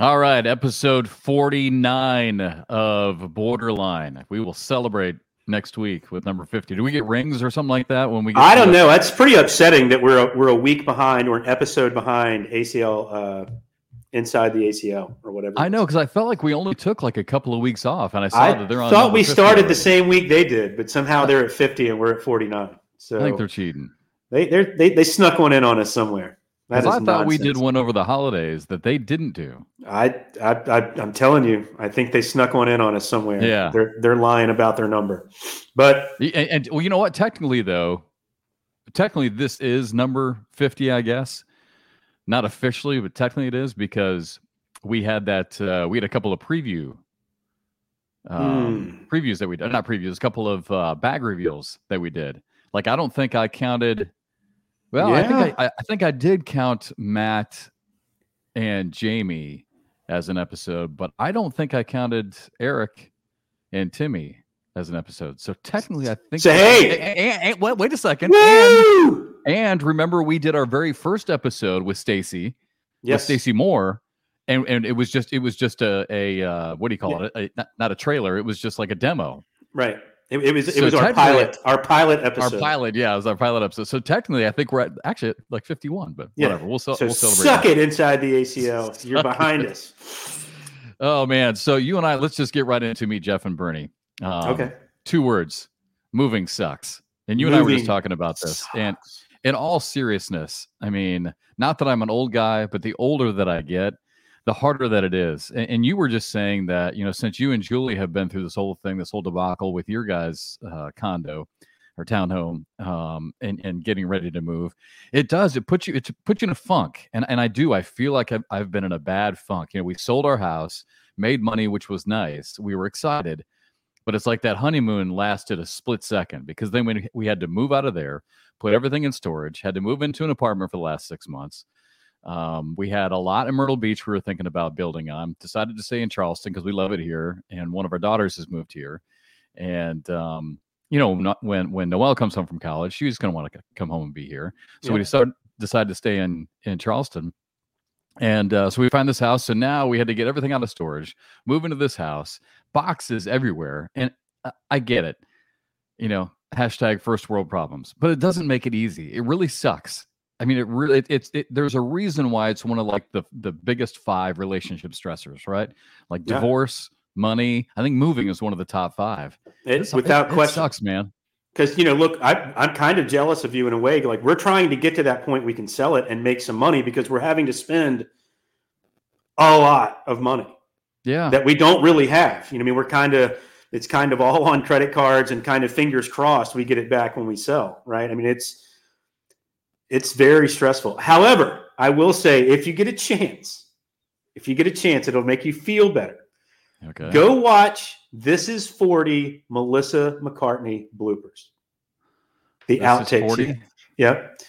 All right, episode 49 of Borderline. We will celebrate next week with number 50. Do we get rings or something like that when we get I don't know. That's pretty upsetting that we're a, we're a week behind or an episode behind ACL uh, inside the ACL or whatever. I know because I felt like we only took like a couple of weeks off, and I saw I that they're on. thought we started already. the same week they did, but somehow they're at 50 and we're at 49. So I think they're cheating. they they they snuck one in on us somewhere. That I thought we did one over the holidays that they didn't do. I, I, I, I'm telling you, I think they snuck one in on us somewhere. Yeah. they're they're lying about their number, but And, and well, you know what? Technically, though, technically this is number 50, I guess. Not officially, but technically it is because we had that. Uh, we had a couple of preview um, previews that we did. Not previews, a couple of uh, bag reveals that we did. Like I don't think I counted. Well, I think I, I, think I did count Matt and Jamie as an episode, but I don't think I counted Eric and Timmy as an episode. So technically, I think. So, hey! and, and- and- wait, wait a second. And, woo! and remember, we did our very first episode with Stacy, with Yes, Stacy Moore, and and it was just it was just a a uh, what do you call it? A, not, not a trailer. It was just like a demo. right. It, it was it So was our pilot, our pilot episode. Our pilot, yeah, it was our pilot episode. So technically, I think we're at actually at like fifty one, but Yeah. whatever. We'll, So we'll celebrate. suck that. it inside the ACL. You're behind it. us. Oh man, so you and I, let's just get right into me, Jeff and Bernie. Um, okay. Two words: moving sucks. And you and I were just talking about this. And in all seriousness, I mean, not that I'm an old guy, but the older that I get, the harder that it is. And, and you were just saying that, you know, since you and Julie have been through this whole thing, this whole debacle with your guys' uh, condo or townhome, um, and and getting ready to move, it does. It puts you it puts you in a funk. And and I do. I feel like I've, I've been in a bad funk. You know, we sold our house, made money, which was nice. We were excited. But it's like that honeymoon lasted a split second because then we, we had to move out of there, put everything in storage, had to move into an apartment for the last six months. Um, we had a lot in Myrtle Beach we were thinking about building on. Decided to stay in Charleston because we love it here, and one of our daughters has moved here. And um, you know, not, when when Noelle comes home from college, she's going to want to come home and be here. So we decided decided to stay in in Charleston. And uh, so we find this house. So now we had to get everything out of storage, move into this house, boxes everywhere. And I- I get it, you know, hashtag first world problems, but it doesn't make it easy. It really sucks. I mean, it really, it, it's, it, there's a reason why it's one of like the, the biggest five relationship stressors, right? Like Yeah. divorce, money. I think moving is one of the top five. It, It's- without it, it question. sucks, man. Because you know, look, I, I'm kind of jealous of you in a way. Like we're trying to get to that point we can sell it and make some money because we're having to spend a lot of money Yeah. that we don't really have. You know, I mean, we're kind of it's kind of all on credit cards and kind of fingers crossed we get it back when we sell. Right? I mean, it's it's very stressful. However, I will say, if you get a chance, if you get a chance, it'll make you feel better. okay. Go watch This Is 40 Melissa McCarthy bloopers. The This outtakes. 40? Yep.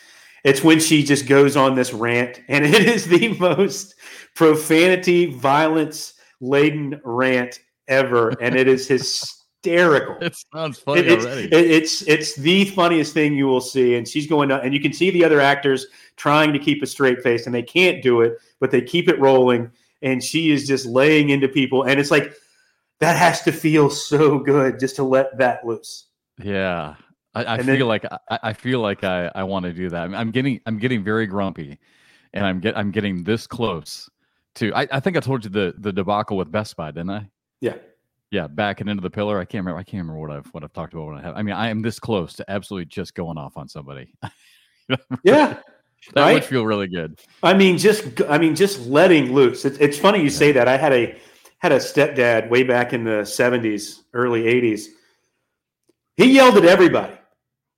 It's when she just goes on this rant, and it is the most profanity, violence laden rant ever. And it is hysterical. It sounds funny It- it's, already. it- it's it's the funniest thing you will see, and she's going to, and you can see the other actors trying to keep a straight face, and they can't do it, but they keep it rolling, and she is just laying into people, and it's like that has to feel so good just to let that loose. Yeah, I, I feel then- like I, I feel like I, I want to do that. I'm, I'm getting I'm getting very grumpy, and I'm get I'm getting this close to. I, I think I told you the the debacle with Best Buy, didn't I? Yeah. Yeah, backing into the pillar. I can't remember. I can't remember what I've what I've talked about. When I have. I mean, I am this close to absolutely just going off on somebody. Yeah, that right? would feel really good. I mean, just I mean, just letting loose. It's, it's funny you say that. I had a had a stepdad way back in the '70s, early '80s. He yelled at everybody.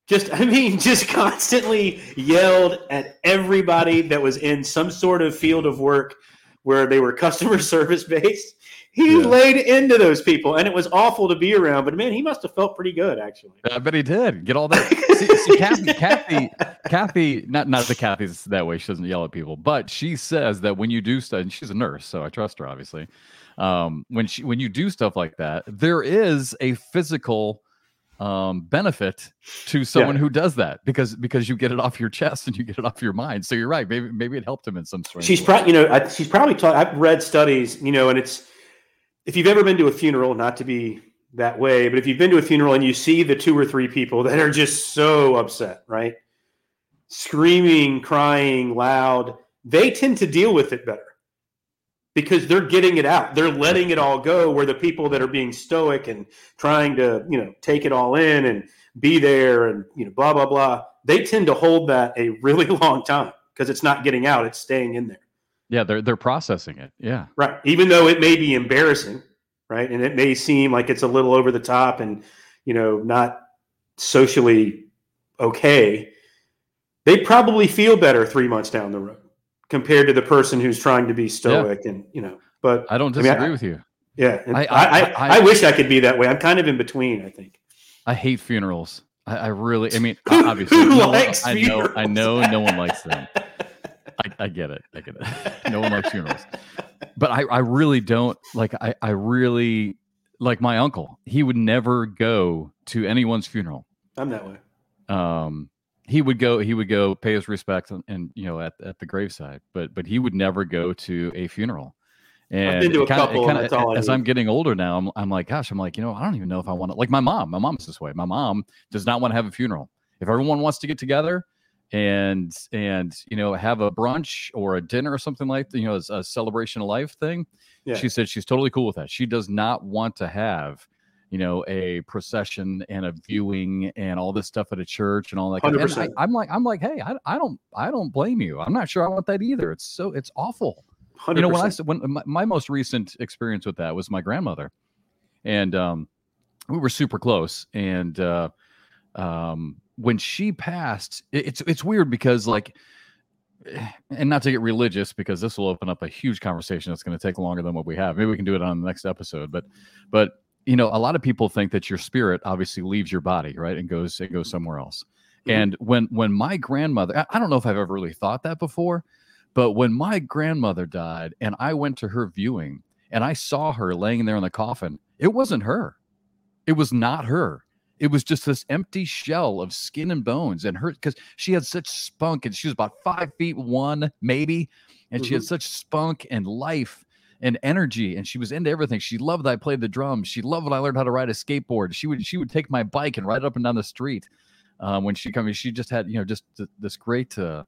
Just I mean, just constantly yelled at everybody that was in some sort of field of work where they were customer service based. He Yeah. laid into those people, and it was awful to be around. But man, he must have felt pretty good, actually. I bet he did get all that. see, see, Kathy, Kathy, Kathy, not not that Kathy's that way. She doesn't yell at people, but she says that when you do stuff, and she's a nurse, so I trust her obviously. Um, when she when you do stuff like that, there is a physical um, benefit to someone yeah. who does that because because you get it off your chest and you get it off your mind. So you're right. Maybe maybe it helped him in some sort. She's probably you know I, she's probably taught. I've read studies you know, and it's if you've ever been to a funeral, not to be that way, but if you've been to a funeral and you see the two or three people that are just so upset, right, screaming, crying, loud, they tend to deal with it better because they're getting it out. They're letting it all go. Where the people that are being stoic and trying to, you know, take it all in and be there and, you know, blah, blah, blah, they tend to hold that a really long time because it's not getting out, it's staying in there. Yeah, they're they're processing it. Yeah. Right. Even though it may be embarrassing, right? And it may seem like it's a little over the top and, you know, not socially okay. They probably feel better three months down the road compared to the person who's trying to be stoic yeah. and you know but i don't disagree I mean, I, with you yeah I I, I, I, wish i could be that way i'm kind of in between i think i hate funerals i, really i mean obviously Who no likes i know i know no one likes them I, get it i get it. No one likes funerals. But i i really don't like i i really like my uncle he would never go to anyone's funeral. I'm that way. Um he would go he would go pay his respects and, and, you know at, at the graveside but but he would never go to a funeral. And I've been to a kinda, couple kinda, as i'm getting older now I'm, I'm like gosh i'm like you know i don't even know if i want to like my mom my mom's this way. My mom does not want to have a funeral. If everyone wants to get together and and you know have a brunch or a dinner or something like you know as a celebration of life thing yeah. she said she's totally cool with that she does not want to have you know, a procession and a viewing and all this stuff at a church and all that. Kind of, I, am like, I'm like, hey, I, I don't, I don't blame you. I'm not sure I want that either. It's so, it's awful. 100%. You know, when I when my, my, most recent experience with that was my grandmother, and um, we were super close. And uh, um, when she passed, it, it's it's weird because like and not to get religious because this will open up a huge conversation that's going to take longer than what we have maybe we can do it on the next episode but but you know, a lot of people think that your spirit obviously leaves your body, right, and goes it goes somewhere else. Mm-hmm. And when when my grandmother, I don't know if I've ever really thought that before, but when my grandmother died and I went to her viewing and I saw her laying there in the coffin, it wasn't her. It was not her. It was just this empty shell of skin and bones and her because she had such spunk and she was about five feet one, maybe, and mm-hmm. she had mm-hmm. such spunk and life and energy and she was into everything. She loved that i played the drums. She loved that i learned how to ride a skateboard. She would she would take my bike and ride up and down the street um, when she came she just had you know just th- this great uh,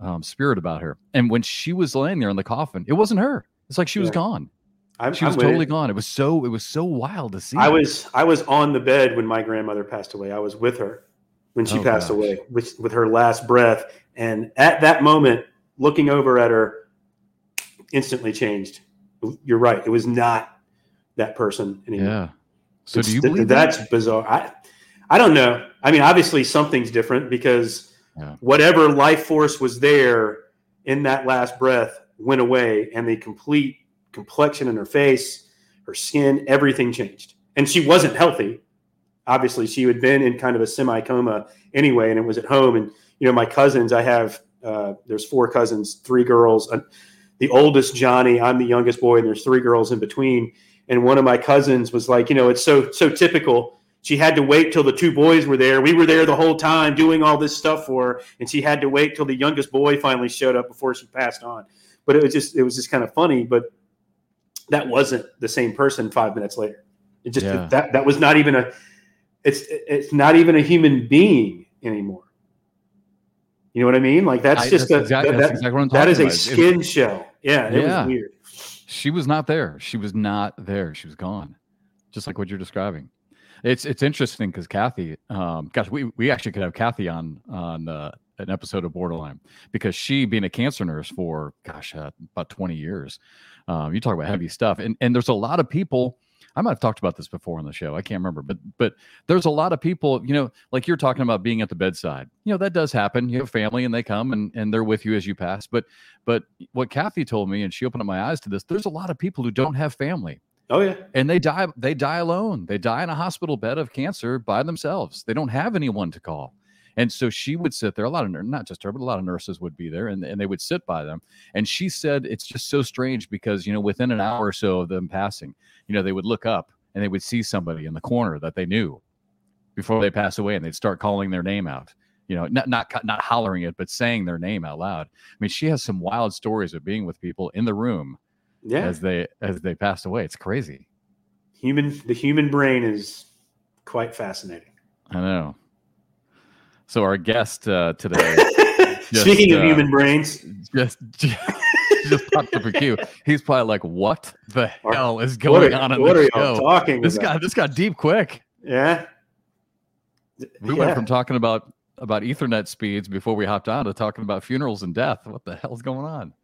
um, spirit about her. And when she was laying there in the coffin it wasn't her. It's like she was gone I'm, she was I'm totally gone. It was so it was so wild to see. I was I was on the bed when my grandmother passed away. I was with her when she oh, passed gosh. away with with her last breath, and at that moment, looking over at her, instantly changed you're right. It was not that person anymore. Yeah. So it's, do you believe that's that? bizarre? I I don't know. I mean, obviously something's different because yeah. whatever life force was there in that last breath went away, and the complete complexion in her face, her skin, everything changed. And she wasn't healthy. Obviously, she had been in kind of a semi coma anyway, and it was at home. And you know, my cousins, I have uh, there's four cousins, three girls the oldest Johnny, I'm the youngest boy, and there's three girls in between. And one of my cousins was like, you know, it's so so typical. She had to wait till the two boys were there. We were there the whole time doing all this stuff for her, and she had to wait till the youngest boy finally showed up before she passed on. But it was just it was just kind of funny. But that wasn't the same person five minutes later. It just yeah. that that was not even a it's it's not even a human being anymore. You know what I mean? Like that's I, just that's a exactly, that, exactly that is a skin shell. Yeah, it yeah. was weird. She was not there. She was not there. She was gone, just like what you're describing. It's it's interesting because Kathy, um, gosh, we we actually could have Kathy on on uh, an episode of Borderline because she, being a cancer nurse for gosh uh, about 20 years, um, you talk about heavy stuff, and and there's a lot of people I might have talked about this before on the show. I can't remember, but but there's a lot of people, you know, like you're talking about being at the bedside. You know, that does happen. You have family and they come and, and they're with you as you pass. But but what Kathy told me, and she opened up my eyes to this, there's a lot of people who don't have family. Oh yeah. And they die they die alone. They die in a hospital bed of cancer by themselves. They don't have anyone to call. And so she would sit there. A lot of not just her, but a lot of nurses would be there, and, and they would sit by them. And she said it's just so strange because you know within an hour or so of them passing, you know they would look up and they would see somebody in the corner that they knew, before they pass away, and they'd start calling their name out. You know, not not not hollering it, but saying their name out loud. I mean, she has some wild stories of being with people in the room Yeah. as they as they passed away. It's crazy. human the human brain is quite fascinating. I know. So our guest uh, today Just, Speaking of uh, human brains, just just popped up a queue. He's probably like, "What the Or- hell is going are, on in what are show?" talking This about? guy, this got deep quick. yeah. We yeah. went from talking about about Ethernet speeds before we hopped on to talking about funerals and death. What the hell's going on?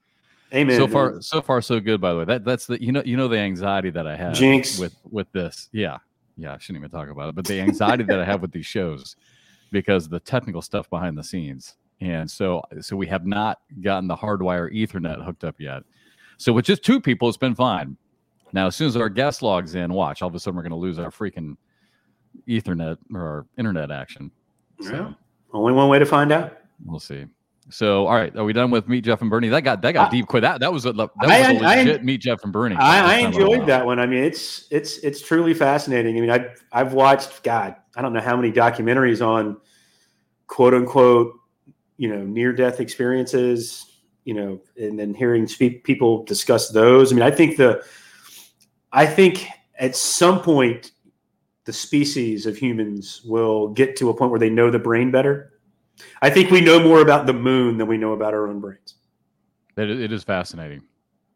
Amen. so far, so far, so good. By the way, that that's the you know you know the anxiety that I have Jinx. with with this. Yeah, yeah. I shouldn't even talk about it, but the anxiety that I have with these shows because the technical stuff behind the scenes, and so so we have not gotten the hardwire Ethernet hooked up yet. So with just two people, it's been fine. Now, as soon as our guest logs in, watch all of a sudden we're going to lose our freaking Ethernet or our internet action. So Yeah. Only one way to find out. we'll see. So, all right, are we done with Meet Jeff and Bernie? That got that got I- deep quick. That that was a that was I- a I- legit Meet Jeff and Bernie. I, I enjoyed that one. I mean, it's it's it's truly fascinating. I mean, I've I've watched God, I don't know how many documentaries on quote unquote, you know, near death experiences, you know, and then hearing speak, people discuss those. I mean, I think the I think at some point the species of humans will get to a point where they know the brain better. I think we know more about the moon than we know about our own brains. It, it is fascinating.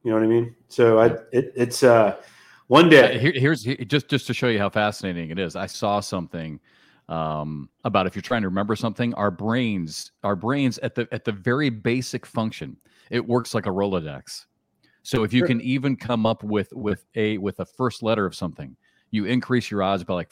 You know what I mean? So I, it, it's uh, one Uh, day. here, here's here- just just to show you how fascinating it is. I saw something um, about if you're trying to remember something, our brains, our brains at the at the very basic function, it works like a Rolodex. So if you Sure. can even come up with with a with a first letter of something, you increase your odds by like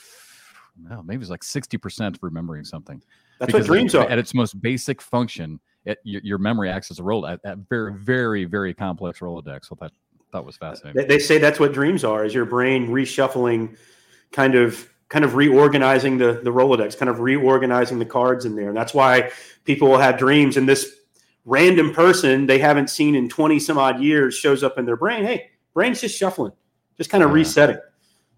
no, maybe it's like sixty percent remembering something. That's what Because dreams at, are. At its most basic function, it, your, your memory acts as a roll at, at very mm-hmm. very very complex Rolodex. What that that was fascinating. They, they say that's what dreams are: is your brain reshuffling, kind of, kind of reorganizing the the Rolodex, kind of reorganizing the cards in there. And that's why people will have dreams, and this random person they haven't seen in twenty some odd years shows up in their brain. Hey, brain's just shuffling, just kind of Yeah. resetting.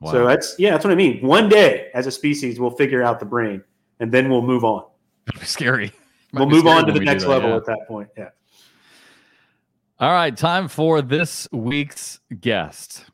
Wow. So that's yeah, that's what I mean. One day, as a species, we'll figure out the brain, and then we'll move on. It'd be scary. Might We'll be move scary on to the next that, level yeah. at that point. Yeah. All right, time for this week's guest,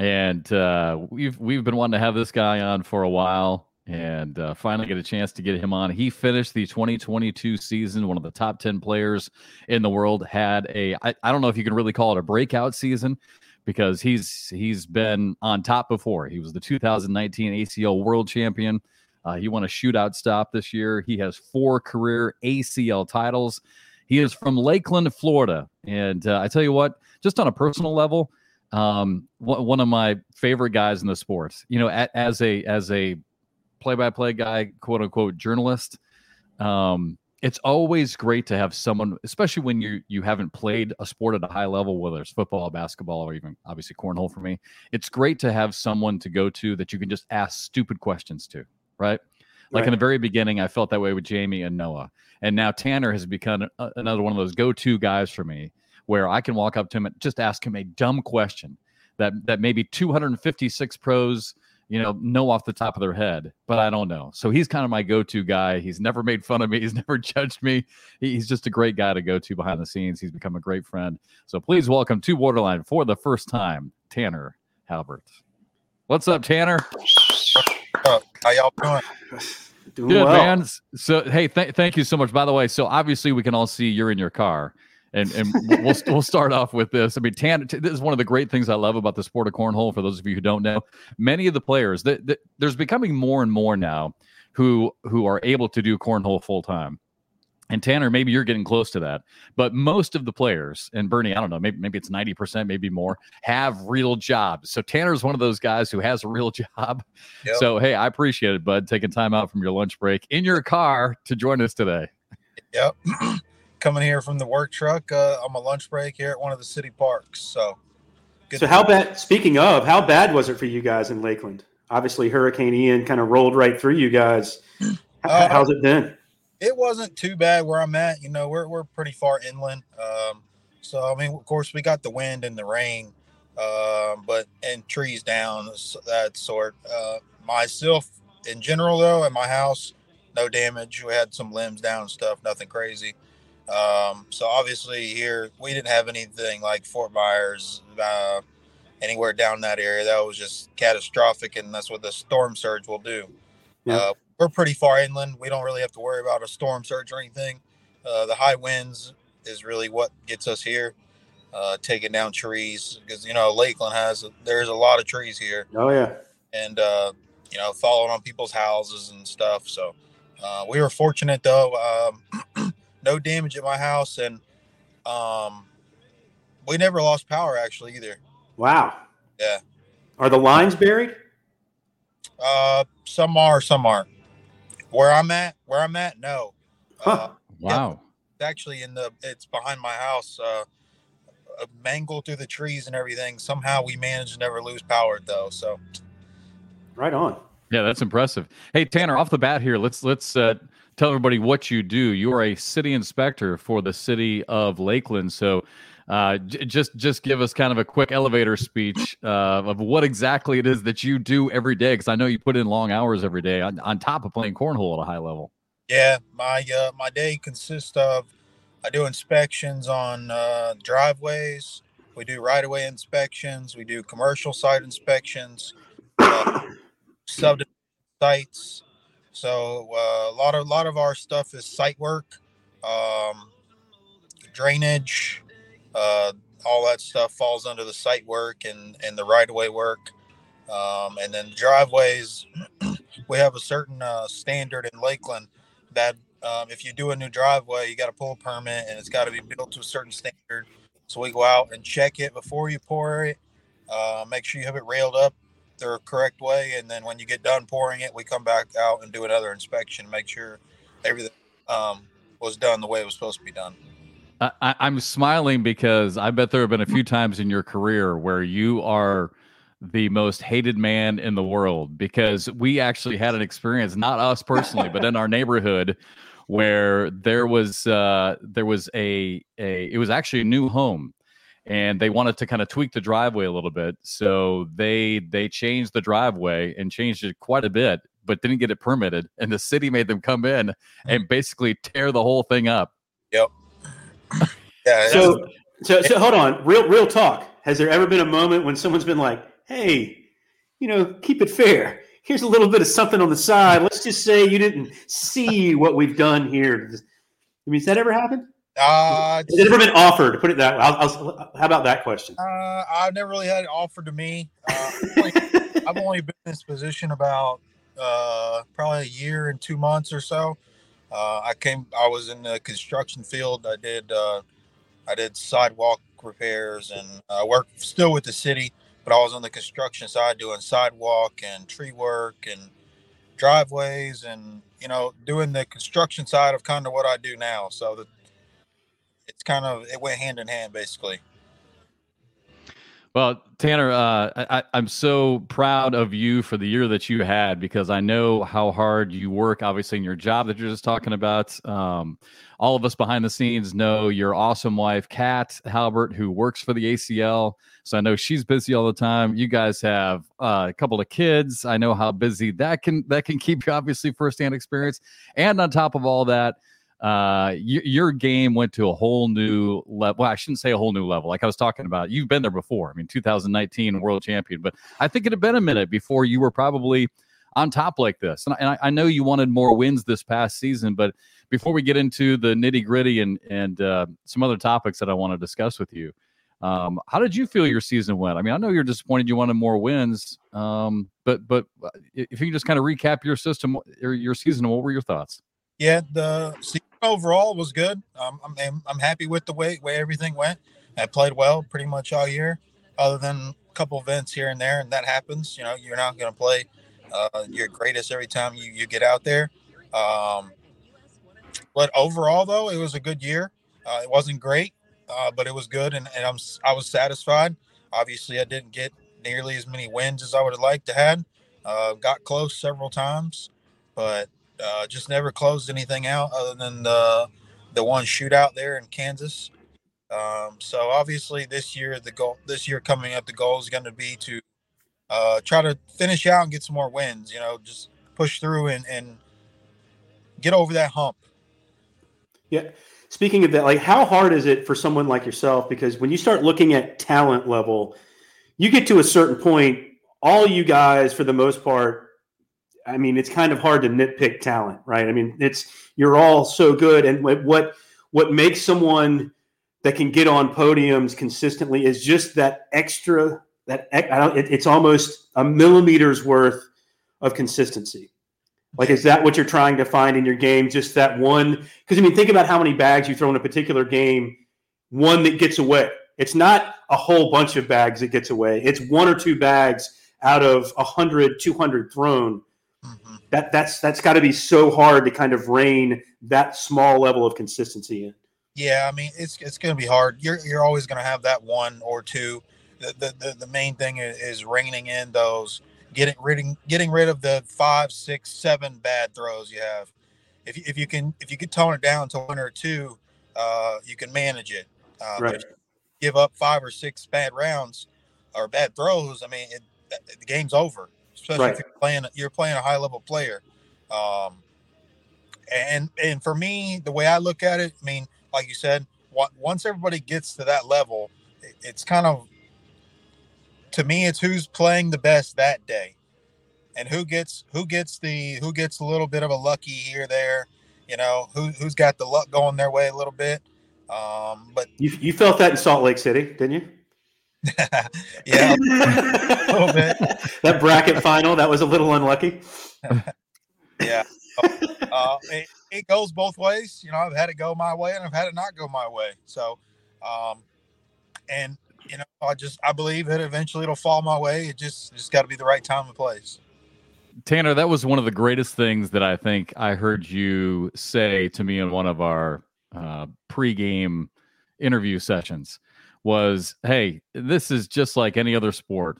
and uh, we've we've been wanting to have this guy on for a while, and uh, finally get a chance to get him on. He finished the 2022 season, one of the top 10 players in the world. Had a I, I don't know if you can really call it a breakout season because he's he's been on top before. He was the 2019 ACL World Champion. Uh, he won a shootout stop this year. He has four career ACL titles. He is from Lakeland, Florida, and uh, I tell you what, just on a personal level, um, one of my favorite guys in the sports. You know, as a as a play-by-play guy, quote unquote journalist, um, it's always great to have someone, especially when you you haven't played a sport at a high level, whether it's football, basketball, or even obviously cornhole for me. It's great to have someone to go to that you can just ask stupid questions to, right? Like in the very beginning, I felt that way with Jamie and Noah, and now Tanner has become a, another one of those go-to guys for me, where I can walk up to him and just ask him a dumb question that that maybe 256 pros, you know, know off the top of their head, but I don't know. So he's kind of my go-to guy. He's never made fun of me. He's never judged me. He- He's just a great guy to go to behind the scenes. He's become a great friend. So please welcome to Borderline for the first time, Tanner Halbert. What's up, Tanner? Up? How y'all doing? Doing Good well. man. So hey, th- thank you so much. By the way, so obviously we can all see you're in your car, and and we'll we'll start off with this. I mean, Tan, t- this is one of the great things I love about the sport of cornhole. For those of you who don't know, many of the players that, that there's becoming more and more now who who are able to do cornhole full time. And Tanner, maybe you're getting close to that, but most of the players, and Bernie, I don't know, maybe maybe it's ninety percent, maybe more, have real jobs. So Tanner's one of those guys who has a real job. Yep. So hey, I appreciate it, bud, taking time out from your lunch break in your car to join us today. Yep. Coming here from the work truck uh, on my lunch break here at one of the city parks. So, good So how bad? Speaking of, how bad was it for you guys in Lakeland? Obviously, Hurricane Ian kind of rolled right through you guys. H- Uh, How's it been? It wasn't too bad where I'm at. You know, we're we're pretty far inland. Um, so I mean, of course, we got the wind and the rain, um, but and trees down that sort. Uh, myself, in general, though, at my house, no damage. We had some limbs down and stuff, nothing crazy. Um, so obviously here we didn't have anything like Fort Myers, uh, anywhere down that area. That was just catastrophic, and that's what the storm surge will do. Yeah. We're pretty far inland. We don't really have to worry about a storm surge or anything. Uh, the high winds is really what gets us here, uh, taking down trees because you know Lakeland has there's a lot of trees here. Oh yeah, and uh, you know falling on people's houses and stuff. So uh, we were fortunate though, um, no damage at my house, and um, we never lost power actually either. Wow. Yeah. Are the lines buried? Uh, some are, some aren't. Where I'm at, where I'm at, no. Huh. Uh, wow. It's actually, in the it's behind my house. Uh, mangled through the trees and everything. Somehow we managed to never lose power though. So. Right on. Yeah, that's impressive. Hey Tanner, off the bat here, let's let's uh, tell everybody what you do. You are a city inspector for the city of Lakeland. So uh, j- just just give us kind of a quick elevator speech uh, of what exactly it is that you do every day, because I know you put in long hours every day on, on top of playing cornhole at a high level. Yeah, my uh, my day consists of I do inspections on uh, driveways. We do right of way inspections. We do commercial site inspections, uh, sites. So uh, a lot of a lot of our stuff is site work, um, drainage, uh, all that stuff falls under the site work and, and the right of way work. Um, and then driveways, we have a certain uh, standard in Lakeland that um, if you do a new driveway, you got to pull a permit and it's got to be built to a certain standard. So we go out and check it before you pour it, uh, make sure you have it railed up the correct way. And then when you get done pouring it, we come back out and do another inspection, make sure everything um, was done the way it was supposed to be done. I, am smiling because I bet there have been a few times in your career where you are the most hated man in the world because we actually had an experience, not us personally, but in our neighborhood where there was uh, there was a a it was actually a new home and they wanted to kind of tweak the driveway a little bit. So they they changed the driveway and changed it quite a bit but didn't get it permitted. And the city made them come in and basically tear the whole thing up. Yep yeah. So, so, so hold on. Real, real talk. Has there ever been a moment when someone's been like, "Hey, you know, keep it fair. Here's a little bit of something on the side. Let's just say you didn't see what we've done here." I mean, has that ever happened? Uh, Has it ever been offered? Put it that way. I'll, I'll, how about that question? Uh, I've never really had it offered to me. Uh, I've only been in this position about uh, probably a year and two months or so. Uh, I came. I was in the construction field. I did. Uh, I did sidewalk repairs, and I work still with the city, but I was on the construction side doing sidewalk and tree work and driveways, and you know, doing the construction side of kind of what I do now. So it's kind of it went hand in hand, basically. Well, Tanner, uh, I, am so proud of you for the year that you had because I know how hard you work, obviously, in your job that you're just talking about. Um, all of us behind the scenes know your awesome wife, Kat Halbert, who works for the ACL. So I know she's busy all the time. You guys have uh, a couple of kids. I know how busy that can that can keep you, obviously, firsthand experience. And on top of all that, uh, your game went to a whole new level. Well, I shouldn't say a whole new level. Like I was talking about, you've been there before. I mean, 2019 world champion, but I think it had been a minute before you were probably on top like this. And, I, and I, know you wanted more wins this past season, but before we get into the nitty gritty and and uh, some other topics that I want to discuss with you, um, how did you feel your season went? I mean, I know you're disappointed you wanted more wins, um, but but uh, if you can just kind of recap your system or your season, what were your thoughts? Yeah, the overall was good. Um, I'm I'm happy with the way way everything went. I played well pretty much all year, other than a couple events here and there, and that happens. You know, you're not going to play uh, your greatest every time you you get out there. Um, but overall, though, it was a good year. Uh, it wasn't great, uh, but it was good, and, and I'm I was satisfied. Obviously, I didn't get nearly as many wins as I would have liked to had. Uh, got close several times, but uh, just never closed anything out other than the the one shootout there in Kansas. Um, so obviously this year the goal this year coming up the goal is going to be to uh, try to finish out and get some more wins. You know, just push through and and get over that hump. Yeah. Speaking of that, like how hard is it for someone like yourself? Because when you start looking at talent level, you get to a certain point, all you guys, for the most part, I mean, it's kind of hard to nitpick talent, right? I mean, it's you're all so good, and what what makes someone that can get on podiums consistently is just that extra that it, it's almost a millimeter's worth of consistency. Like, is that what you're trying to find in your game? Just that one? Because I mean, think about how many bags you throw in a particular game. One that gets away. It's not a whole bunch of bags that gets away. It's one or two bags out of 100, 200 thrown. Mm-hmm. That that's that's got to be so hard to kind of rein that small level of consistency in. Yeah, I mean it's it's going to be hard. You're you're always going to have that one or two. The the the, the main thing is, is reining in those getting rid getting rid of the five, six, seven bad throws you have. If you, if you can if you can tone it down to one or two, uh, you can manage it. Uh, right. give up five or six bad rounds or bad throws, I mean, it, the game's over. Especially right. if you're playing you're playing a high level player. Um, and and for me, the way I look at it, I mean, like you said, once everybody gets to that level, it's kind of to me it's who's playing the best that day and who gets who gets the who gets a little bit of a lucky here there you know who who's got the luck going their way a little bit um but you, you felt that in salt lake city didn't you yeah a little bit that bracket final that was a little unlucky yeah uh, it, it goes both ways you know i've had it go my way and i've had it not go my way so um and you know, I just I believe that eventually it'll fall my way. It just just got to be the right time and place. Tanner, that was one of the greatest things that I think I heard you say to me in one of our uh, pregame interview sessions. Was hey, this is just like any other sport.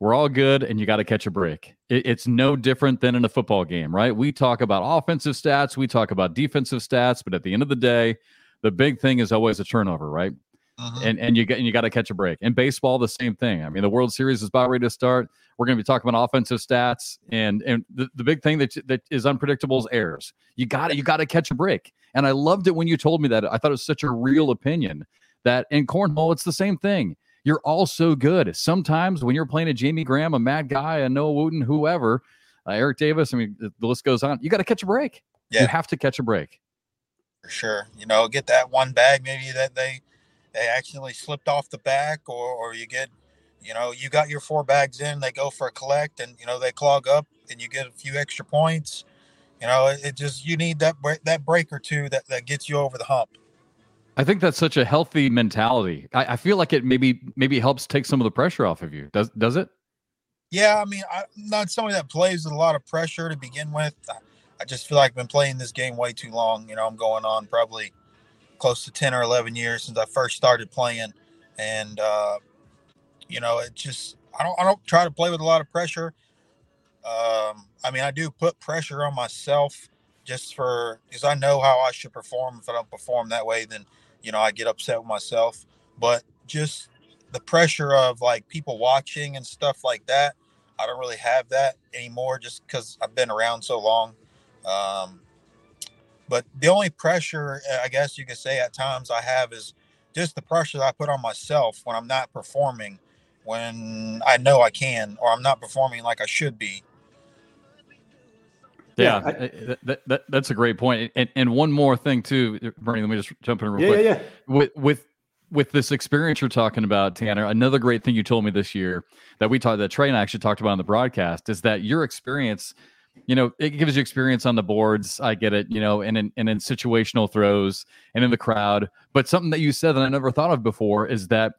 We're all good, and you got to catch a break. It, it's no different than in a football game, right? We talk about offensive stats, we talk about defensive stats, but at the end of the day, the big thing is always a turnover, right? Uh-huh. And and you get and you got to catch a break. In baseball, the same thing. I mean, the World Series is about ready to start. We're going to be talking about offensive stats, and and the, the big thing that that is unpredictable is errors. You got to you got to catch a break. And I loved it when you told me that. I thought it was such a real opinion that in cornhole it's the same thing. You're all so good. Sometimes when you're playing a Jamie Graham, a Matt Guy, a Noah Wooten, whoever, uh, Eric Davis, I mean, the list goes on. You got to catch a break. Yeah. You have to catch a break. For sure. You know, get that one bag maybe that they they accidentally slipped off the back or, or you get you know you got your four bags in they go for a collect and you know they clog up and you get a few extra points you know it, it just you need that that break or two that, that gets you over the hump I think that's such a healthy mentality. I, I, feel like it maybe maybe helps take some of the pressure off of you. Does does it? Yeah, I mean, I'm not somebody that plays with a lot of pressure to begin with. I, I just feel like I've been playing this game way too long. You know, I'm going on probably close to 10 or 11 years since I first started playing. And, uh, you know, it just, I don't, I don't try to play with a lot of pressure. Um, I mean, I do put pressure on myself just for, because I know how I should perform. If I don't perform that way, then, you know, I get upset with myself. But just the pressure of like people watching and stuff like that, I don't really have that anymore just because I've been around so long. Um, but the only pressure, uh, I guess you could say, at times I have is just the pressure I put on myself when I'm not performing, when I know I can, or I'm not performing like I should be. Yeah, yeah I, that, that, that's a great point. And, and one more thing too, Bernie. Let me just jump in real yeah, quick. Yeah, yeah. With with with this experience you're talking about, Tanner, another great thing you told me this year that we talked that Trey and I actually talked about on the broadcast is that your experience you know, it gives you experience on the boards. I get it, you know, and in and in situational throws and in the crowd. But something that you said that I never thought of before is that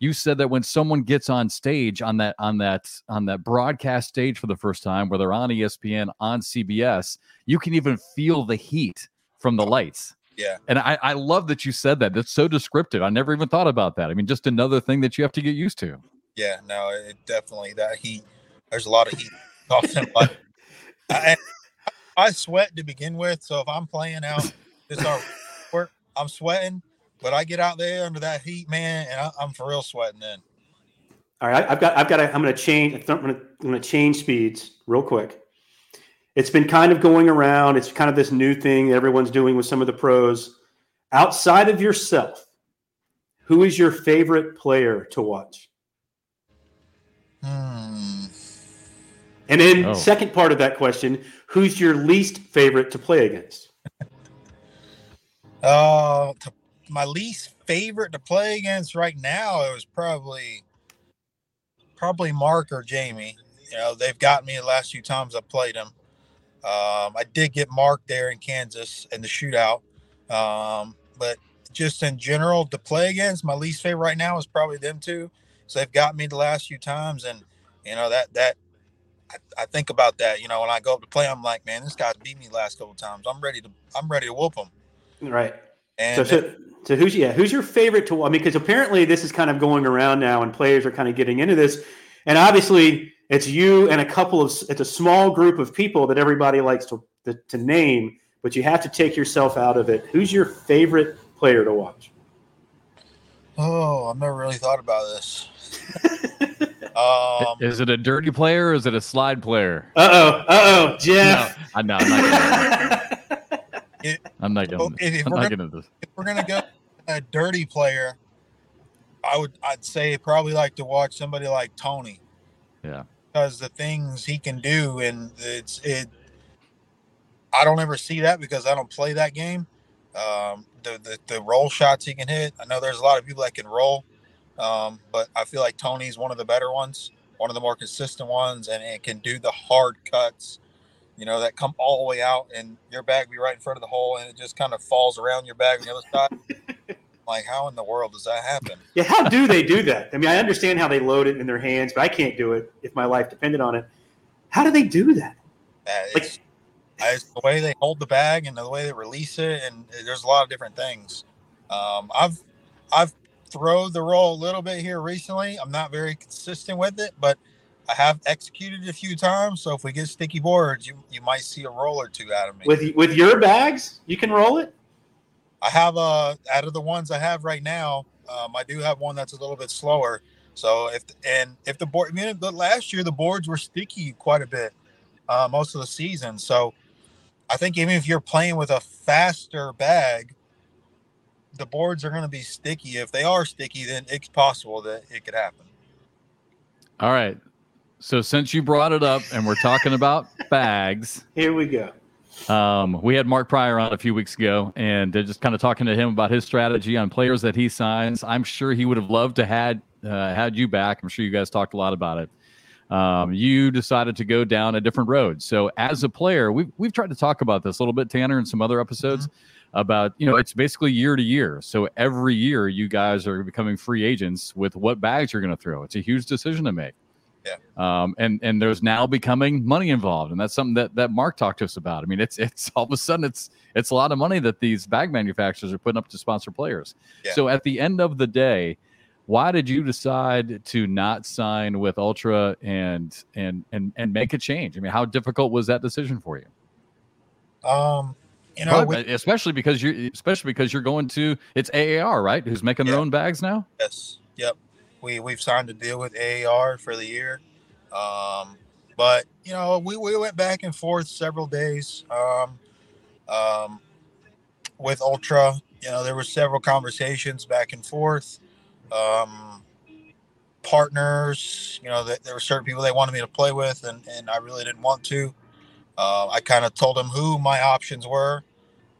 you said that when someone gets on stage on that on that on that broadcast stage for the first time, whether on ESPN, on CBS, you can even feel the heat from the lights. Yeah. And I, I love that you said that. That's so descriptive. I never even thought about that. I mean, just another thing that you have to get used to. Yeah, no, it definitely that heat. There's a lot of heat. I, I sweat to begin with, so if I'm playing out this our work, I'm sweating. But I get out there under that heat, man, and I, am for real sweating then. All right, I've got, I've got, to, I'm going to change. I'm going to, I'm going to change speeds real quick. it's been kind of going around. It's kind of this new thing everyone's doing with some of the pros. Outside of yourself, who is your favorite player to watch? Hmm. And then, Oh. second part of that question, who's your least favorite to play against? Uh, to, my least favorite to play against right now, it was probably probably Mark or Jamie. You know, they've got me the last few times I played them. Um, I did get Mark there in Kansas in the shootout, um, but just in general to play against, my least favorite right now is probably them two. So they've got me the last few times, and you know that that I, I think about that. You know, when I go up to play, I'm like, man, this guy's beat me last couple times. I'm ready to I'm ready to whoop him. Right. And So, so, so who's yeah? Who's your favorite to? Watch? I mean, because apparently this is kind of going around now, and players are kind of getting into this, and obviously it's you and a couple of. It's a small group of people that everybody likes to to, to name, but you have to take yourself out of it. Who's your favorite player to watch? Oh, I've never really thought about this. um, is it a dirty player or is it a slide player? Uh oh, uh oh, Jeff. No, I know. I'm not gonna, I'm not gonna, if- if I'm we're not gonna this. if we're gonna go a dirty player, I would I'd say probably like to watch somebody like Tony. Yeah. Because the things he can do and it's it I don't ever see that because I don't play that game. Um, the, the the roll shots he can hit. I know there's a lot of people that can roll, um, but I feel like Tony's one of the better ones, one of the more consistent ones, and it can do the hard cuts. You know that come all the way out, and your bag be right in front of the hole, and it just kind of falls around your bag on the other side. like, how in the world does that happen? Yeah, how do they do that? I mean, I understand how they load it in their hands, but I can't do it if my life depended on it. How do they do that? Uh, it's, it's the way they hold the bag and the way they release it, and there's a lot of different things. Um, I've I've thrown the roll a little bit here recently. I'm not very consistent with it, but I have executed a few times. So if we get sticky boards, you you might see a roll or two out of me. With with your bags, you can roll it. I have uh out of the ones I have right now, um, I do have one that's a little bit slower. So if and if the board, I mean, the last year the boards were sticky quite a bit, uh, most of the season. So I think even if you're playing with a faster bag, the boards are going to be sticky. If they are sticky, then it's possible that it could happen. All right. So since you brought it up and we're talking about bags, Here we go. um, we had Mark Pryor on a few weeks ago, and just kind of talking to him about his strategy on players that he signs. I'm sure he would have loved to had uh, had you back. I'm sure you guys talked a lot about it. Um, you decided to go down a different road. So as a player, we've we've tried to talk about this a little bit, Tanner, in some other episodes about you know it's basically year to year. So every year you guys are becoming free agents with what bags you're going to throw. It's a huge decision to make. Yeah. Um, and and there's now becoming money involved, and that's something that that Mark talked to us about. I mean, it's it's all of a sudden it's it's a lot of money that these bag manufacturers are putting up to sponsor players. Yeah. So at the end of the day, why did you decide to not sign with Ultra and and and and make a change? I mean, how difficult was that decision for you? Um, you know, Probably- we, especially because you're especially because you're going to it's AAR, right? Who's making their own bags now? Yes. Yep. We we've signed a deal with AAR for the year. Um, but you know, we, we went back and forth several days. Um, um, with Ultra, you know, there were several conversations back and forth. Um, partners, you know, that there were certain people they wanted me to play with, and and I really didn't want to. Uh, I kind of told them who my options were.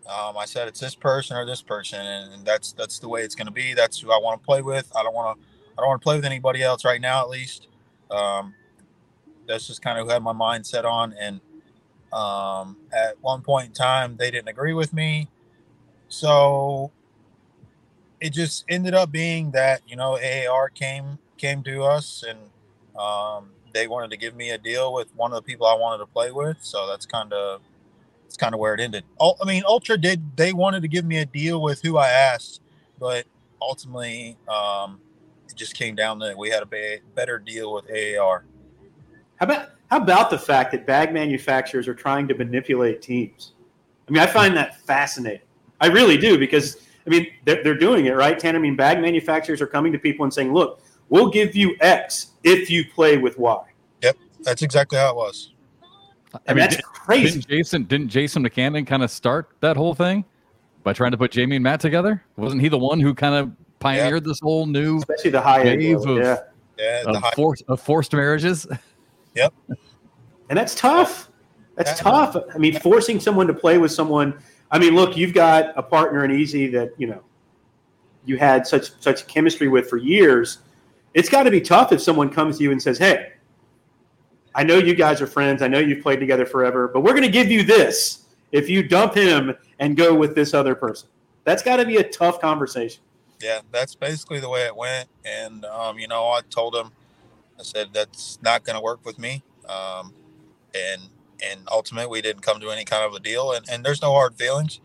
Um, I said it's this person or this person, and, and that's that's the way it's going to be. That's who I want to play with. I don't want to I don't want to play with anybody else right now, at least. Um, that's just kind of had my mind set on. And um, at one point in time, they didn't agree with me, so it just ended up being that you know AAR came came to us and um, they wanted to give me a deal with one of the people I wanted to play with. So that's kind of it's kind of where it ended. I mean, Ultra did they wanted to give me a deal with who I asked, but ultimately um, it just came down that we had a ba- better deal with AAR. How about how about the fact that bag manufacturers are trying to manipulate teams? I mean, I find that fascinating. I really do because I mean they're, they're doing it right, Tanner. I mean, bag manufacturers are coming to people and saying, "Look, we'll give you X if you play with Y." Yep, that's exactly how it was. I, I mean, that's crazy. Didn't Jason didn't Jason McCannon kind of start that whole thing by trying to put Jamie and Matt together? Wasn't he the one who kind of pioneered yeah. this whole new especially the high wave of, yeah. Yeah, of, high- forced, of forced marriages? Yep. And that's tough. That's Yeah. tough. I mean, forcing someone to play with someone. I mean, look, you've got a partner in Easy that you know you had such such chemistry with for years. It's got to be tough if someone comes to you and says, "Hey, I know you guys are friends. I know you've played together forever, but we're going to give you this if you dump him and go with this other person." That's got to be a tough conversation. Yeah, that's basically the way it went. And um, you know, I told him, I said that's not going to work with me. Um, and and ultimately, we didn't come to any kind of a deal. And, and there's no hard feelings.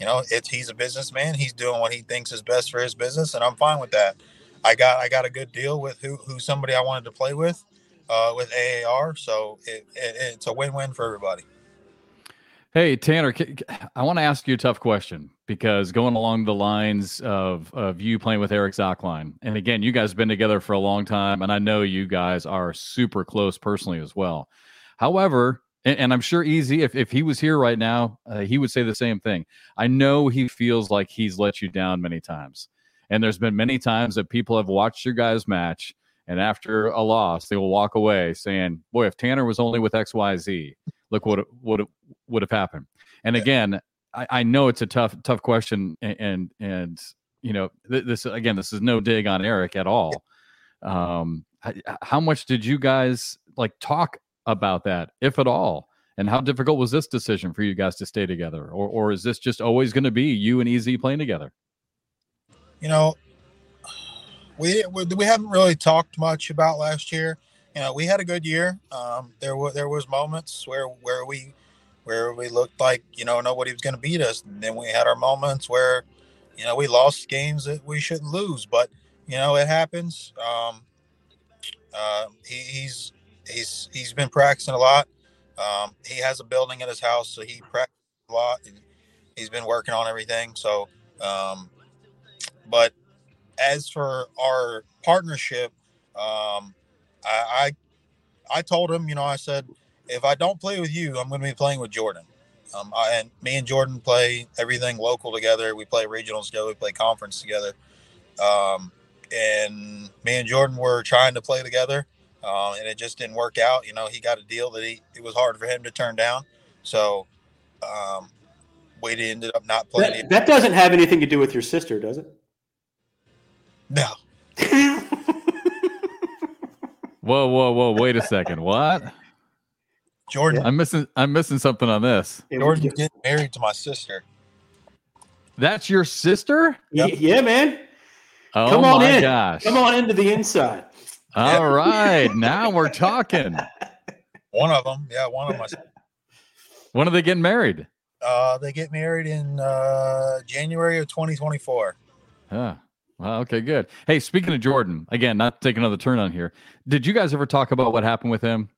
You know, it's he's a businessman. He's doing what he thinks is best for his business, and I'm fine with that. I got I got a good deal with who who somebody I wanted to play with, uh, with AAR. So it, it, it's a win win for everybody. Hey Tanner, I want to ask you a tough question because going along the lines of of you playing with Eric Zockline, and again, you guys have been together for a long time, and I know you guys are super close personally as well. However, and, and I'm sure Easy, if if he was here right now, uh, he would say the same thing. I know he feels like he's let you down many times, and there's been many times that people have watched your guys match, and after a loss, they will walk away saying, "Boy, if Tanner was only with X Y Z." look what would would have happened. And again, I, I know it's a tough tough question, and and, and you know th- this again, this is no dig on Eric at all. Um, how much did you guys like talk about that, if at all? And how difficult was this decision for you guys to stay together, or or is this just always going to be you and Easy playing together? you know, we we we haven't really talked much about last year. You know, we had a good year. Um, there were there was moments where where we where we looked like you know nobody was going to beat us, and then we had our moments where you know we lost games that we shouldn't lose. But you know, it happens. Um, uh, he, he's he's he's been practicing a lot. Um, he has a building at his house, so he practices a lot. And he's been working on everything. So, um, but as for our partnership, um, I, I I told him, you know, I said if I don't play with you, I'm going to be playing with Jordan. Um, I, and me and Jordan play everything local together. We play regionals together. We play conference together. Um, and me and Jordan were trying to play together, uh, and it just didn't work out. You know, he got a deal that he it was hard for him to turn down. So um, we ended up not playing. That, that doesn't have anything to do with your sister, does it? no, Whoa, whoa, whoa! Wait a second. What? Jordan. I'm missing. I'm missing something on this. Jordan's getting married to my sister. That's your sister? Y- yeah, man. Oh Come on my in. gosh! Come on into the inside. All right, now we're talking. One of them, yeah, one of my. When are they getting married? Uh, they get married in uh, January of 2024. Huh. Okay, good. Hey, speaking of Jordan, again, not to take another turn on here. Did you guys ever talk about what happened with him?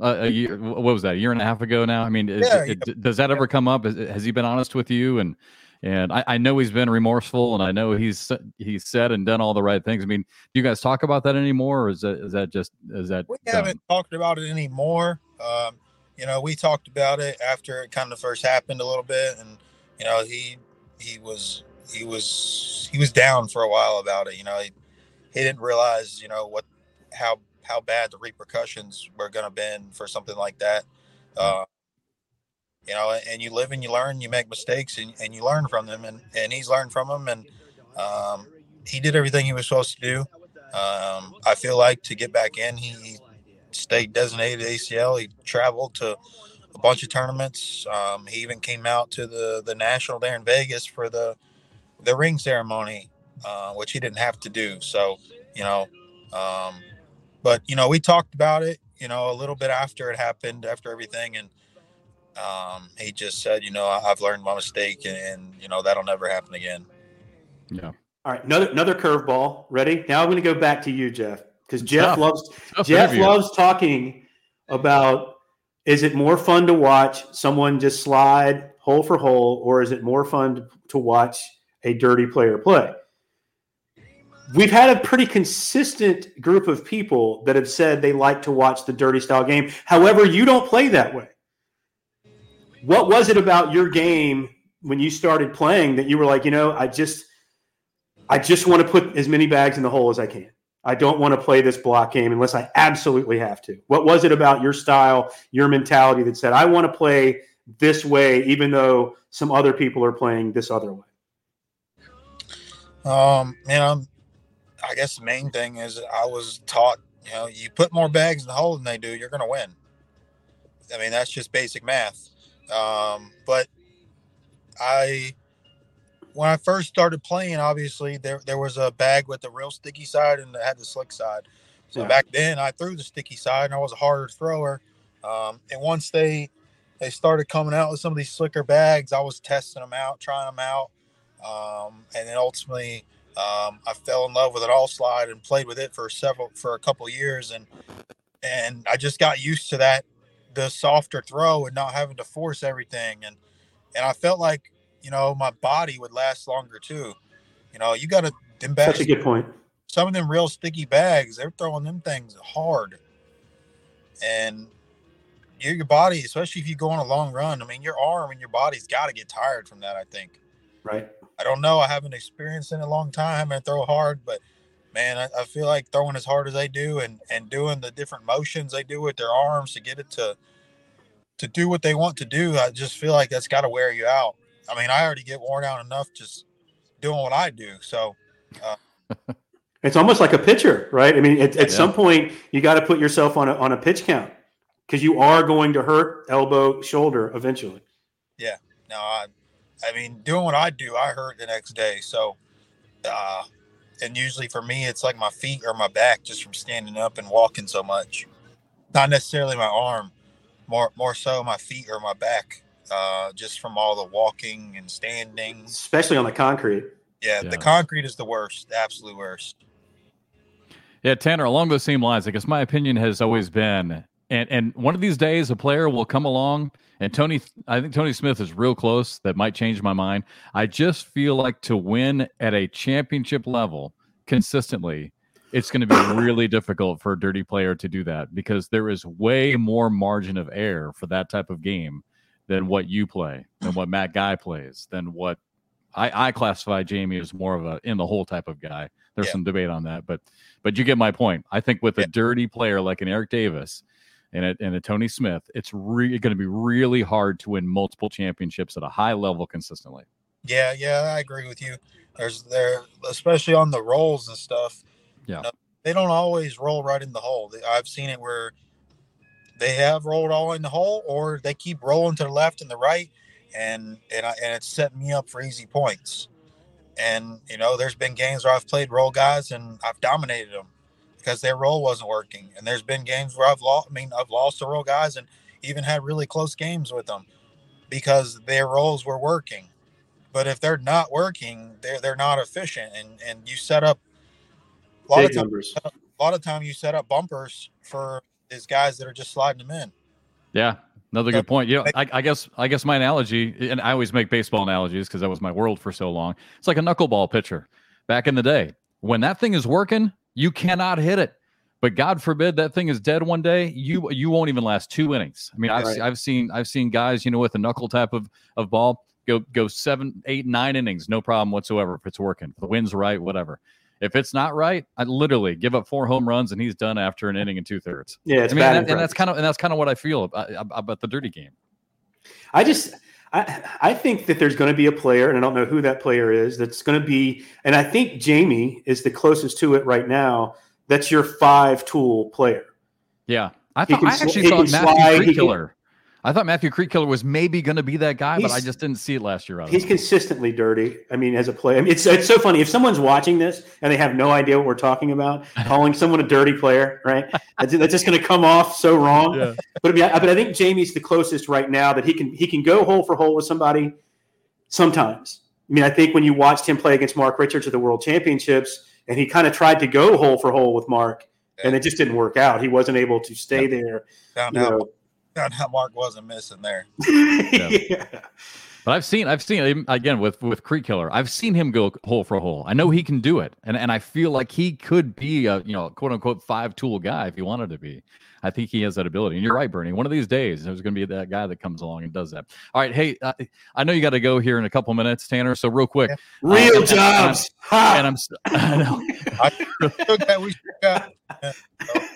Uh, a year, what was that? A year and a half ago now. I mean, is, Yeah, it, does that ever come up? Has he been honest with you? And and I, I know he's been remorseful, and I know he's he's said and done all the right things. I mean, do you guys talk about that anymore, or is that is that just is that We done? haven't talked about it anymore. Um, you know, we talked about it after it kind of first happened a little bit, and you know, he he was he was he was down for a while about it. You know, he he didn't realize you know what how how bad the repercussions were going to be for something like that. Uh, you know, and you live and you learn, you make mistakes and, and you learn from them, and and he's learned from them, and um, he did everything he was supposed to do. Um, I feel like to get back in, he, he stayed designated ACL. He traveled to a bunch of tournaments. Um, he even came out to the the national there in Vegas for the the ring ceremony, uh, which he didn't have to do. So you know, um, but you know, we talked about it. You know, a little bit after it happened, after everything, and um, he just said, you know, I've learned my mistake, and, and you know that'll never happen again. Yeah, All right, another another curveball. Ready? Now I'm going to go back to you, Jeff, because Jeff Tough. loves Tough Jeff interview. loves talking about. Is it more fun to watch someone just slide hole for hole, or is it more fun to, to watch a dirty player play? We've had a pretty consistent group of people that have said they like to watch the dirty style game. However, you don't play that way. what was it about your game when you started playing that you were like, you know, I just, I just want to put as many bags in the hole as I can. I don't want to play this block game unless I absolutely have to. What was it about your style, your mentality that said, I want to play this way, even though some other people are playing this other way? Um, you know, I guess the main thing is I was taught, you know, you put more bags in the hole than they do, you're going to win. I mean, that's just basic math. Um, but I, when I first started playing, obviously there there was a bag with the real sticky side and it had the slick side. So yeah. back then I threw the sticky side and I was a harder thrower. Um, and once they they started coming out with some of these slicker bags, I was testing them out, trying them out, um, and then ultimately um, I fell in love with an all slide and played with it for several for a couple years, and and I just got used to that the softer throw and not having to force everything, and and I felt like you know my body would last longer too. You know, you got to them bags. Such a good point. Some of them real sticky bags, they're throwing them things hard, and your your body, especially if you go on a long run. I mean, your arm and your body's got to get tired from that. I think. Right. I don't know. I haven't experienced in a long time and throw hard, but man, I, I, feel like throwing as hard as they do and and doing the different motions they do with their arms to get it to to do what they want to do. I just feel like that's got to wear you out. I mean, I already get worn out enough just doing what I do. So. Uh, it's almost like a pitcher, right? I mean, at, at yeah. some point, you got to put yourself on a, on a pitch count because you are going to hurt elbow, shoulder eventually. Yeah. No, I, I mean, doing what I do, I hurt the next day. So, uh, and usually for me, it's like my feet or my back just from standing up and walking so much. Not necessarily my arm, more more so my feet or my back, uh, just from all the walking and standing. Especially on the concrete. Yeah, yeah, the concrete is the worst, the absolute worst. Yeah, Tanner, along those same lines, I guess my opinion has always been and and one of these days a player will come along and Tony I think Tony Smith is real close that might change my mind. I just feel like to win at a championship level consistently it's going to be really difficult for a dirty player to do that because there is way more margin of error for that type of game than what you play, than what Matt Guy plays, than what I, I classify Jamie as more of a in the hole type of guy. There's yeah. some debate on that, but but you get my point. I think with yeah. a dirty player like an Eric Davis, and a, and a Tony Smith, it's re- going to be really hard to win multiple championships at a high level consistently. Yeah, yeah, I agree with you. There's there, especially on the rolls and stuff. Yeah, you know, they don't always roll right in the hole. I've seen it where they have rolled all in the hole, or they keep rolling to the left and the right, and and I, and it's setting me up for easy points. And you know, there's been games where I've played roll guys and I've dominated them because their role wasn't working. And there's been games where I've lost. I mean, I've lost to role guys and even had really close games with them because their roles were working. But if they're not working, they're they're not efficient, and and you set up a lot Big of time, numbers. A lot of time you set up bumpers for these guys that are just sliding them in. Yeah, Another good point. You know, I, I, guess I guess my analogy, and I always make baseball analogies because that was my world for so long. It's like a knuckleball pitcher back in the day. When that thing is working, you cannot hit it. But God forbid that thing is dead one day, you you won't even last two innings. I mean, I've, right. I've seen I've seen guys, you know, with a knuckle type of, of ball go go seven, eight, nine innings, no problem whatsoever if it's working. If the wind's right, whatever. If it's not right, I literally give up four home runs and he's done after an inning and two thirds. Yeah, it's I mean, bad and, and that's kind of and that's kind of what I feel about, about the dirty game. I just I, I think that there's going to be a player, and I don't know who that player is, that's going to be, and I think Jamie is the closest to it right now. That's your five tool player. Yeah. I thought I actually thought Matthew Creekiller. I thought Matthew Creekkiller was maybe going to be that guy, but I just didn't see it last year. He's consistently dirty. I mean, as a player, I mean, it's it's so funny if someone's watching this and they have no idea what we're talking about, calling someone a dirty player, right? That's, that's just going to come off so wrong. Yeah. But I mean, I, but I think Jamie's the closest right now that he can he can go hole for hole with somebody. Sometimes, I mean, I think when you watched him play against Mark Richards at the World Championships, and he kind of tried to go hole for hole with Mark, yeah. and it just didn't work out. He wasn't able to stay yeah. there. Found out. Know, found out Mark wasn't missing there. yeah. But I've seen, I've seen him again with with Creek Killer. I've seen him go hole for hole. I know he can do it, and and I feel like he could be a you know quote unquote five tool guy if he wanted to be. I think he has that ability. And you're right, Bernie. One of these days, there's going to be that guy that comes along and does that. All right, hey, uh, I know you got to go here in a couple minutes, Tanner. So real quick, real uh, jobs. And, I'm, and I'm, I know.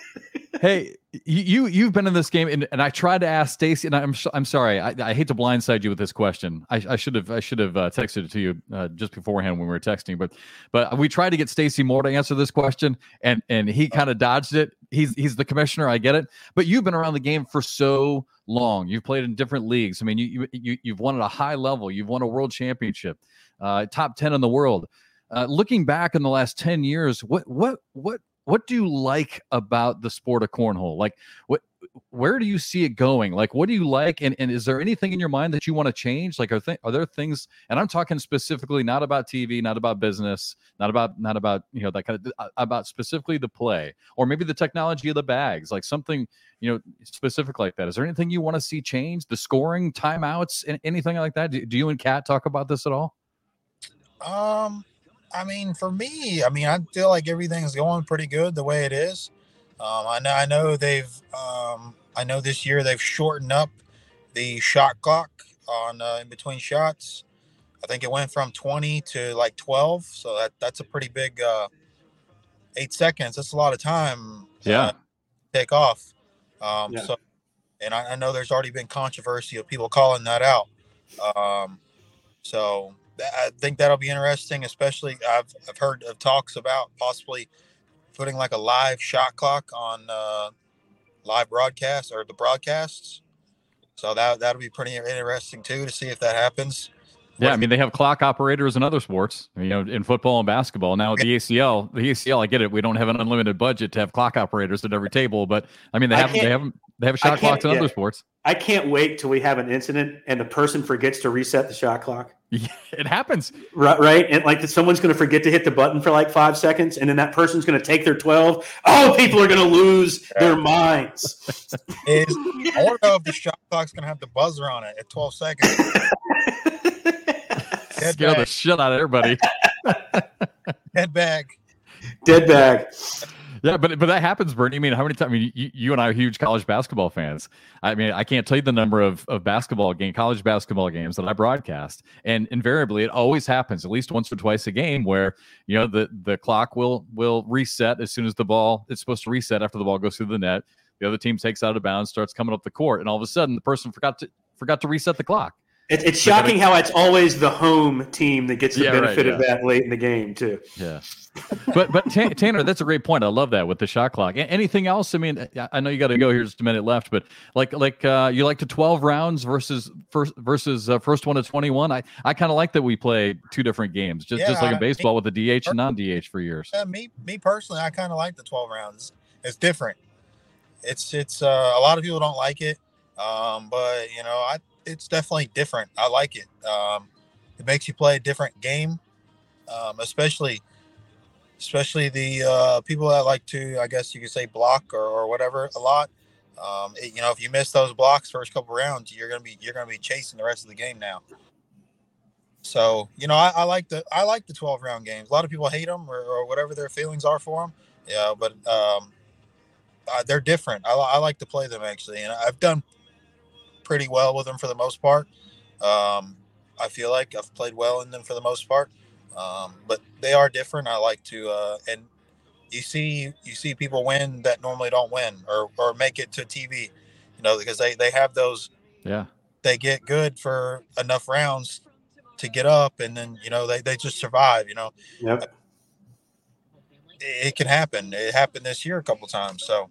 hey, you you've been in this game, and, and I tried to ask Stacy, and I'm I'm sorry, I, I hate to blindside you with this question. I, I should have I should have uh, texted it to you uh, just beforehand when we were texting, but but we tried to get Stacy Moore to answer this question, and and he kind of dodged it. He's he's the commissioner, I get it, but you've been around the game for so long. You've played in different leagues. I mean, you you you've won at a high level. You've won a world championship, uh, top ten in the world. Uh, looking back in the last 10 years what what what what do you like about the sport of cornhole? Like what where do you see it going? Like what do you like and, and is there anything in your mind that you want to change? Like are th- are there things and I'm talking specifically not about TV, not about business, not about not about, you know, that kind of uh, about specifically the play or maybe the technology of the bags, like something, you know, specific like that. Is there anything you want to see change? The scoring, timeouts, and anything like that? Do, do you and Kat talk about this at all? Um I mean, for me, I mean, I feel like everything's going pretty good the way it is. Um, I know, I know they've, um, I know this year they've shortened up the shot clock on uh, in between shots. I think it went from 20 to like 12, so that that's a pretty big uh, eight seconds. That's a lot of time. Yeah. Uh, take off. Um, yeah. So, and I, I, know there's already been controversy of people calling that out. Um, so I think that'll be interesting. Especially, I've I've heard of talks about possibly putting like a live shot clock on uh, live broadcasts or the broadcasts. So that that'll be pretty interesting too to see if that happens. Yeah, I mean they have clock operators in other sports, you know, in football and basketball. Now the ACL, the ACL, I get it. We don't have an unlimited budget to have clock operators at every table, but I mean they have they have they have a shot clock in yeah. other sports. I can't wait till we have an incident and the person forgets to reset the shot clock. Yeah, it happens. Right, right. And like someone's going to forget to hit the button for like five seconds, and then that person's going to take their 12. Oh, people are going to lose their minds. Is, I want to know if the shot clock's going to have the buzzer on it at 12 seconds. Dead Scare bag. the shit out of everybody. Dead bag. Dead bag. Yeah, but but that happens, Bernie. I mean, how many times? I mean, you, you, and I are huge college basketball fans. I mean, I can't tell you the number of, of basketball game, college basketball games that I broadcast, and invariably, it always happens at least once or twice a game where you know the the clock will will reset as soon as the ball it's supposed to reset after the ball goes through the net. The other team takes out of bounds, starts coming up the court, and all of a sudden, the person forgot to forgot to reset the clock. It, it's shocking how it's always the home team that gets the yeah, benefit right, yeah. of that late in the game too. Yeah, but but Tanner, that's a great point. I love that with the shot clock. Anything else? I mean, I know you got to go here just a minute left, but like like uh, you like to twelve rounds versus first versus uh, first one to twenty one. I I kind of like that we play two different games, just yeah, just like in baseball with the DH and non DH for years. Yeah, me me personally, I kind of like the twelve rounds. It's different. It's it's uh, a lot of people don't like it, um, but you know I it's definitely different. I like it. Um, it makes you play a different game, um, especially especially the uh, people that like to, I guess you could say, block or, or whatever a lot. Um, it, you know, if you miss those blocks first couple rounds, you're gonna be you're gonna be chasing the rest of the game now. So you know, I, I like the I like the 12 round games. A lot of people hate them or, or whatever their feelings are for them. Yeah, but um, they're different. I, I like to play them actually, and I've done pretty well with them for the most part. Um, I feel like I've played well in them for the most part, um, but they are different. I like to, uh, and you see, you see people win that normally don't win or, or make it to TV, you know, because they, they have those, yeah, they get good for enough rounds to get up and then, you know, they, they just survive, you know, yep. it, it can happen. It happened this year a couple times. So,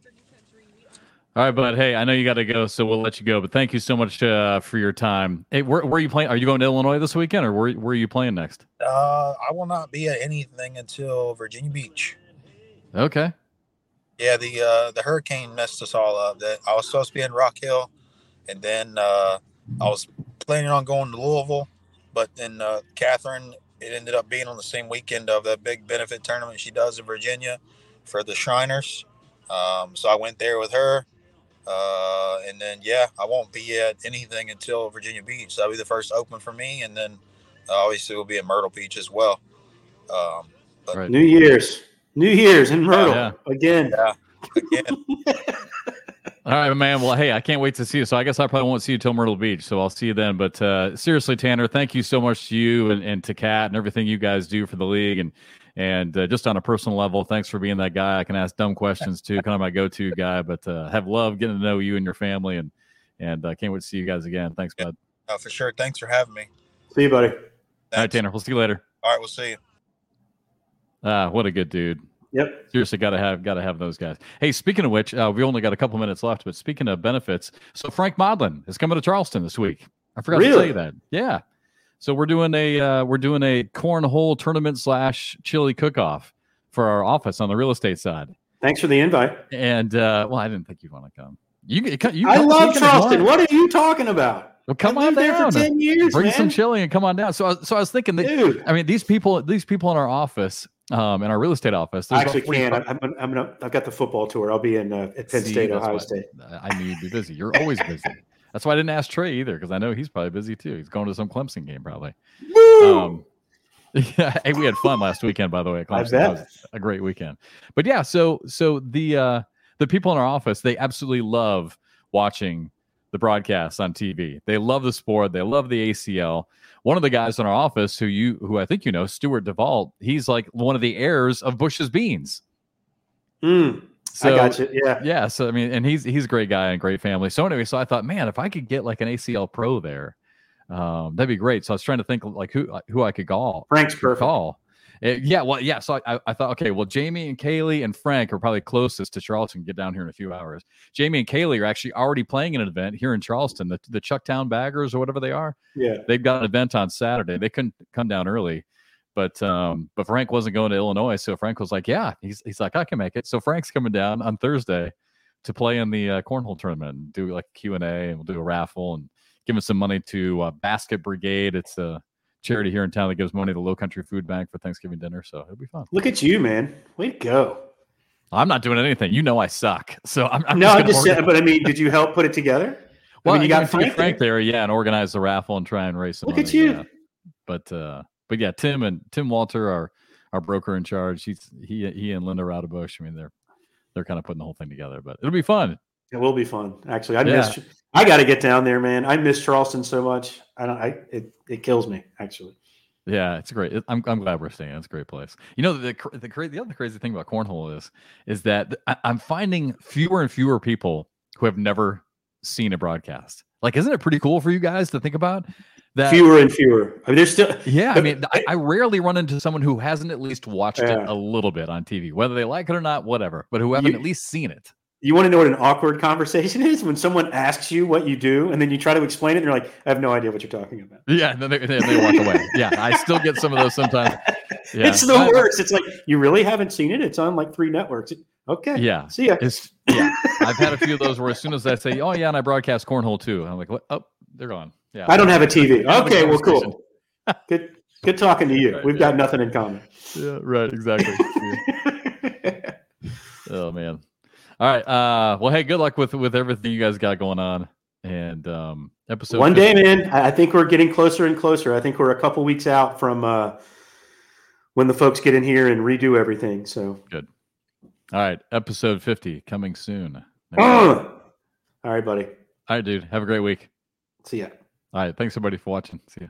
all right, but hey, I know you got to go, so we'll let you go. But thank you so much uh, for your time. Hey, where, where, are you playing? Are you going to Illinois this weekend, or where, where are you playing next? Uh, I will not be at anything until Virginia Beach. Okay. Yeah, the uh, the hurricane messed us all up. That I was supposed to be in Rock Hill, and then uh, I was planning on going to Louisville, but then uh, Catherine, it ended up being on the same weekend of the big benefit tournament she does in Virginia for the Shriners. Um, so I went there with her Uh, and then yeah, I won't be at anything until Virginia Beach. That'll be the first open for me, and then uh, obviously we'll be at Myrtle Beach as well. Um, but Right. New Year's, New Year's in Myrtle Yeah. again. yeah, again, All right, man. Well, hey, I can't wait to see you. So I guess I probably won't see you till Myrtle Beach. So I'll see you then. But uh, seriously, Tanner, thank you so much to you and, and to Kat and everything you guys do for the league. And and uh, just on a personal level, thanks for being that guy. I can ask dumb questions too, kind of my go-to guy. But uh, have loved getting to know you and your family. And and I can't wait to see you guys again. Thanks, bud. uh, for sure. Thanks for having me. See you, buddy. All right, Tanner. We'll see you later. All right, we'll see you. Ah, what a good dude. Yep. Seriously, got to have got to have those guys. Hey, speaking of which, uh, we only got a couple minutes left. But speaking of benefits, so Frank Modlin is coming to Charleston this week. I forgot to tell you that. Yeah. So we're doing a uh, we're doing a cornhole tournament slash chili cook off for our office on the real estate side. Thanks for the invite. And uh, well, I didn't think you'd want to come. You, you, I love Charleston. What are you talking about? Well, come I on lived there down. for ten years, Bring man. some chili and come on down. So, I, so I was thinking that Dude, I mean these people these people in our office, um, in our real estate office. I actually can. 45 I'm, I'm, I'm gonna. I've got the football tour. I'll be in uh, at Penn See, State, Ohio State. I knew you'd be busy. You're always busy. That's why I didn't ask Trey either, because I know he's probably busy too. He's going to some Clemson game probably. Woo! Um, yeah, hey, we had fun last weekend, by the way. I Clemson. bet. That was a great weekend. But yeah, so so the uh, the people in our office they absolutely love watching the broadcasts on TV. They love the sport. They love the ACL. One of the guys in our office, who you who I think you know, Stuart Duvall, he's like one of the heirs of Bush's Beans. Mm, So, I got you. Yeah. yeah so i mean and he's he's a great guy and great family so anyway so i thought man if i could get like an acl pro there um that'd be great so i was trying to think like who who i could call Frank's perfect. call Uh, yeah well yeah so I, I thought okay well jamie and kaylee and frank are probably closest to charleston get down here in a few hours jamie and kaylee are actually already playing an event here in charleston the, the chucktown baggers or whatever they are Yeah. they've got an event on Saturday. They couldn't come down early, but um, but Frank wasn't going to Illinois, so Frank was like, "Yeah." He's he's like, "I can make it." So Frank's coming down on Thursday to play in the uh, cornhole tournament, and do like Q and A, and we'll do a raffle and give him some money to uh, Basket Brigade. It's a charity here in town that gives money to Lowcountry Food Bank for Thanksgiving dinner, so it'll be fun. Look at you, man. Way to go. I'm not doing anything. You know I suck, so I'm, I'm no, just I'm just saying, but I mean, did you help put it together? Well, I mean, you got Frank, Frank there. there, yeah, and organize the raffle and try and raise some Look money. at you. yeah. But uh, but yeah, Tim and Tim Walter are our broker in charge. He's he he and Linda Raudebush. I mean, they're they're kind of putting the whole thing together. But it'll be fun. It will be fun. Actually, I Yeah. miss. I got to get down there, man. I miss Charleston so much. I don't. I it, it kills me actually. Yeah, it's great. I'm, I'm glad we're staying. It's a great place. You know, the the cra- the other crazy thing about cornhole is is that I, I'm finding fewer and fewer people who have never seen a broadcast. Like, isn't it pretty cool for you guys to think about that? Fewer and fewer. I mean, there's still. Yeah, I mean, I, I rarely run into someone who hasn't at least watched Yeah. it a little bit on TV, whether they like it or not, whatever, but who haven't You- at least seen it. You want to know what an awkward conversation is when someone asks you what you do, and then you try to explain it, and you're like, "I have no idea what you're talking about." Yeah, and then they, then they walk away. Yeah, I still get some of those sometimes. Yeah. It's the worst. It's like you really haven't seen it. It's on like three networks. Okay. Yeah, See ya. it's yeah. I've had a few of those where as soon as I say, "Oh yeah," and I broadcast cornhole too, I'm like, "What? Oh, they're gone." Yeah, I don't have a TV. Okay. Well, cool. Good. Good talking to you. Right, We've yeah. got nothing in common. Yeah, right. Exactly. Yeah. Oh man. All right. Uh well hey, good luck with with everything you guys got going on. And um episode One 50 day, man. I I think we're getting closer and closer. I think we're a couple weeks out from uh, when the folks get in here and redo everything. So, good. All right, episode 50 coming soon. all right, buddy. All right, dude. Have a great week. See ya. All right, thanks everybody for watching. See ya.